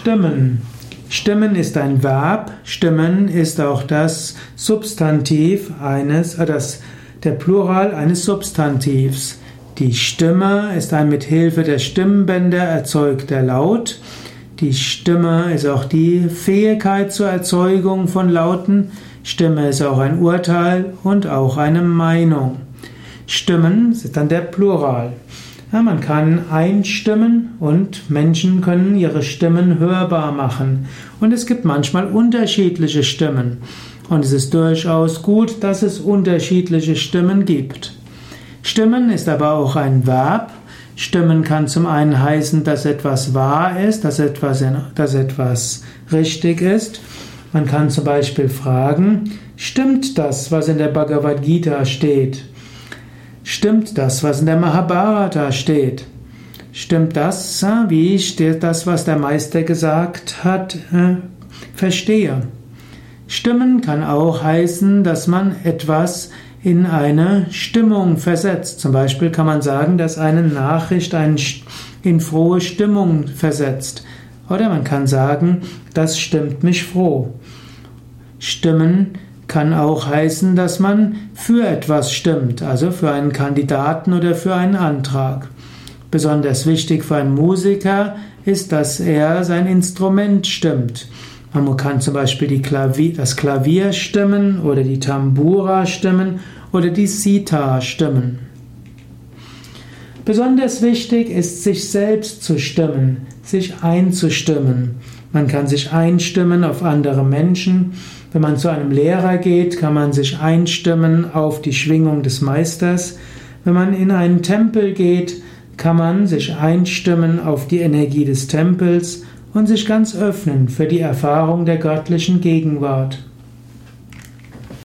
Stimmen. Stimmen ist ein Verb, Stimmen ist auch das Substantiv eines, äh, das, der Plural eines Substantivs. Die Stimme ist ein mit Hilfe der Stimmbänder erzeugter Laut. Die Stimme ist auch die Fähigkeit zur Erzeugung von Lauten. Stimme ist auch ein Urteil und auch eine Meinung. Stimmen ist dann der Plural. Ja, man kann einstimmen und Menschen können ihre Stimmen hörbar machen. Und es gibt manchmal unterschiedliche Stimmen. Und es ist durchaus gut, dass es unterschiedliche Stimmen gibt. Stimmen ist aber auch ein Verb. Stimmen kann zum einen heißen, dass etwas wahr ist, dass etwas, dass etwas richtig ist. Man kann zum Beispiel fragen, stimmt das, was in der Bhagavad Gita steht? Stimmt das, was in der Mahabharata steht? Stimmt das, wie ich das, was der Meister gesagt hat, äh, verstehe? Stimmen kann auch heißen, dass man etwas in eine Stimmung versetzt. Zum Beispiel kann man sagen, dass eine Nachricht einen in frohe Stimmung versetzt. Oder man kann sagen, das stimmt mich froh. Stimmen kann auch heißen, dass man für etwas stimmt, also für einen Kandidaten oder für einen Antrag. Besonders wichtig für einen Musiker ist, dass er sein Instrument stimmt. Man kann zum Beispiel Klavier, das Klavier stimmen oder die Tambura stimmen oder die Sita stimmen. Besonders wichtig ist, sich selbst zu stimmen, sich einzustimmen. Man kann sich einstimmen auf andere Menschen. Wenn man zu einem Lehrer geht, kann man sich einstimmen auf die Schwingung des Meisters. Wenn man in einen Tempel geht, kann man sich einstimmen auf die Energie des Tempels und sich ganz öffnen für die Erfahrung der göttlichen Gegenwart.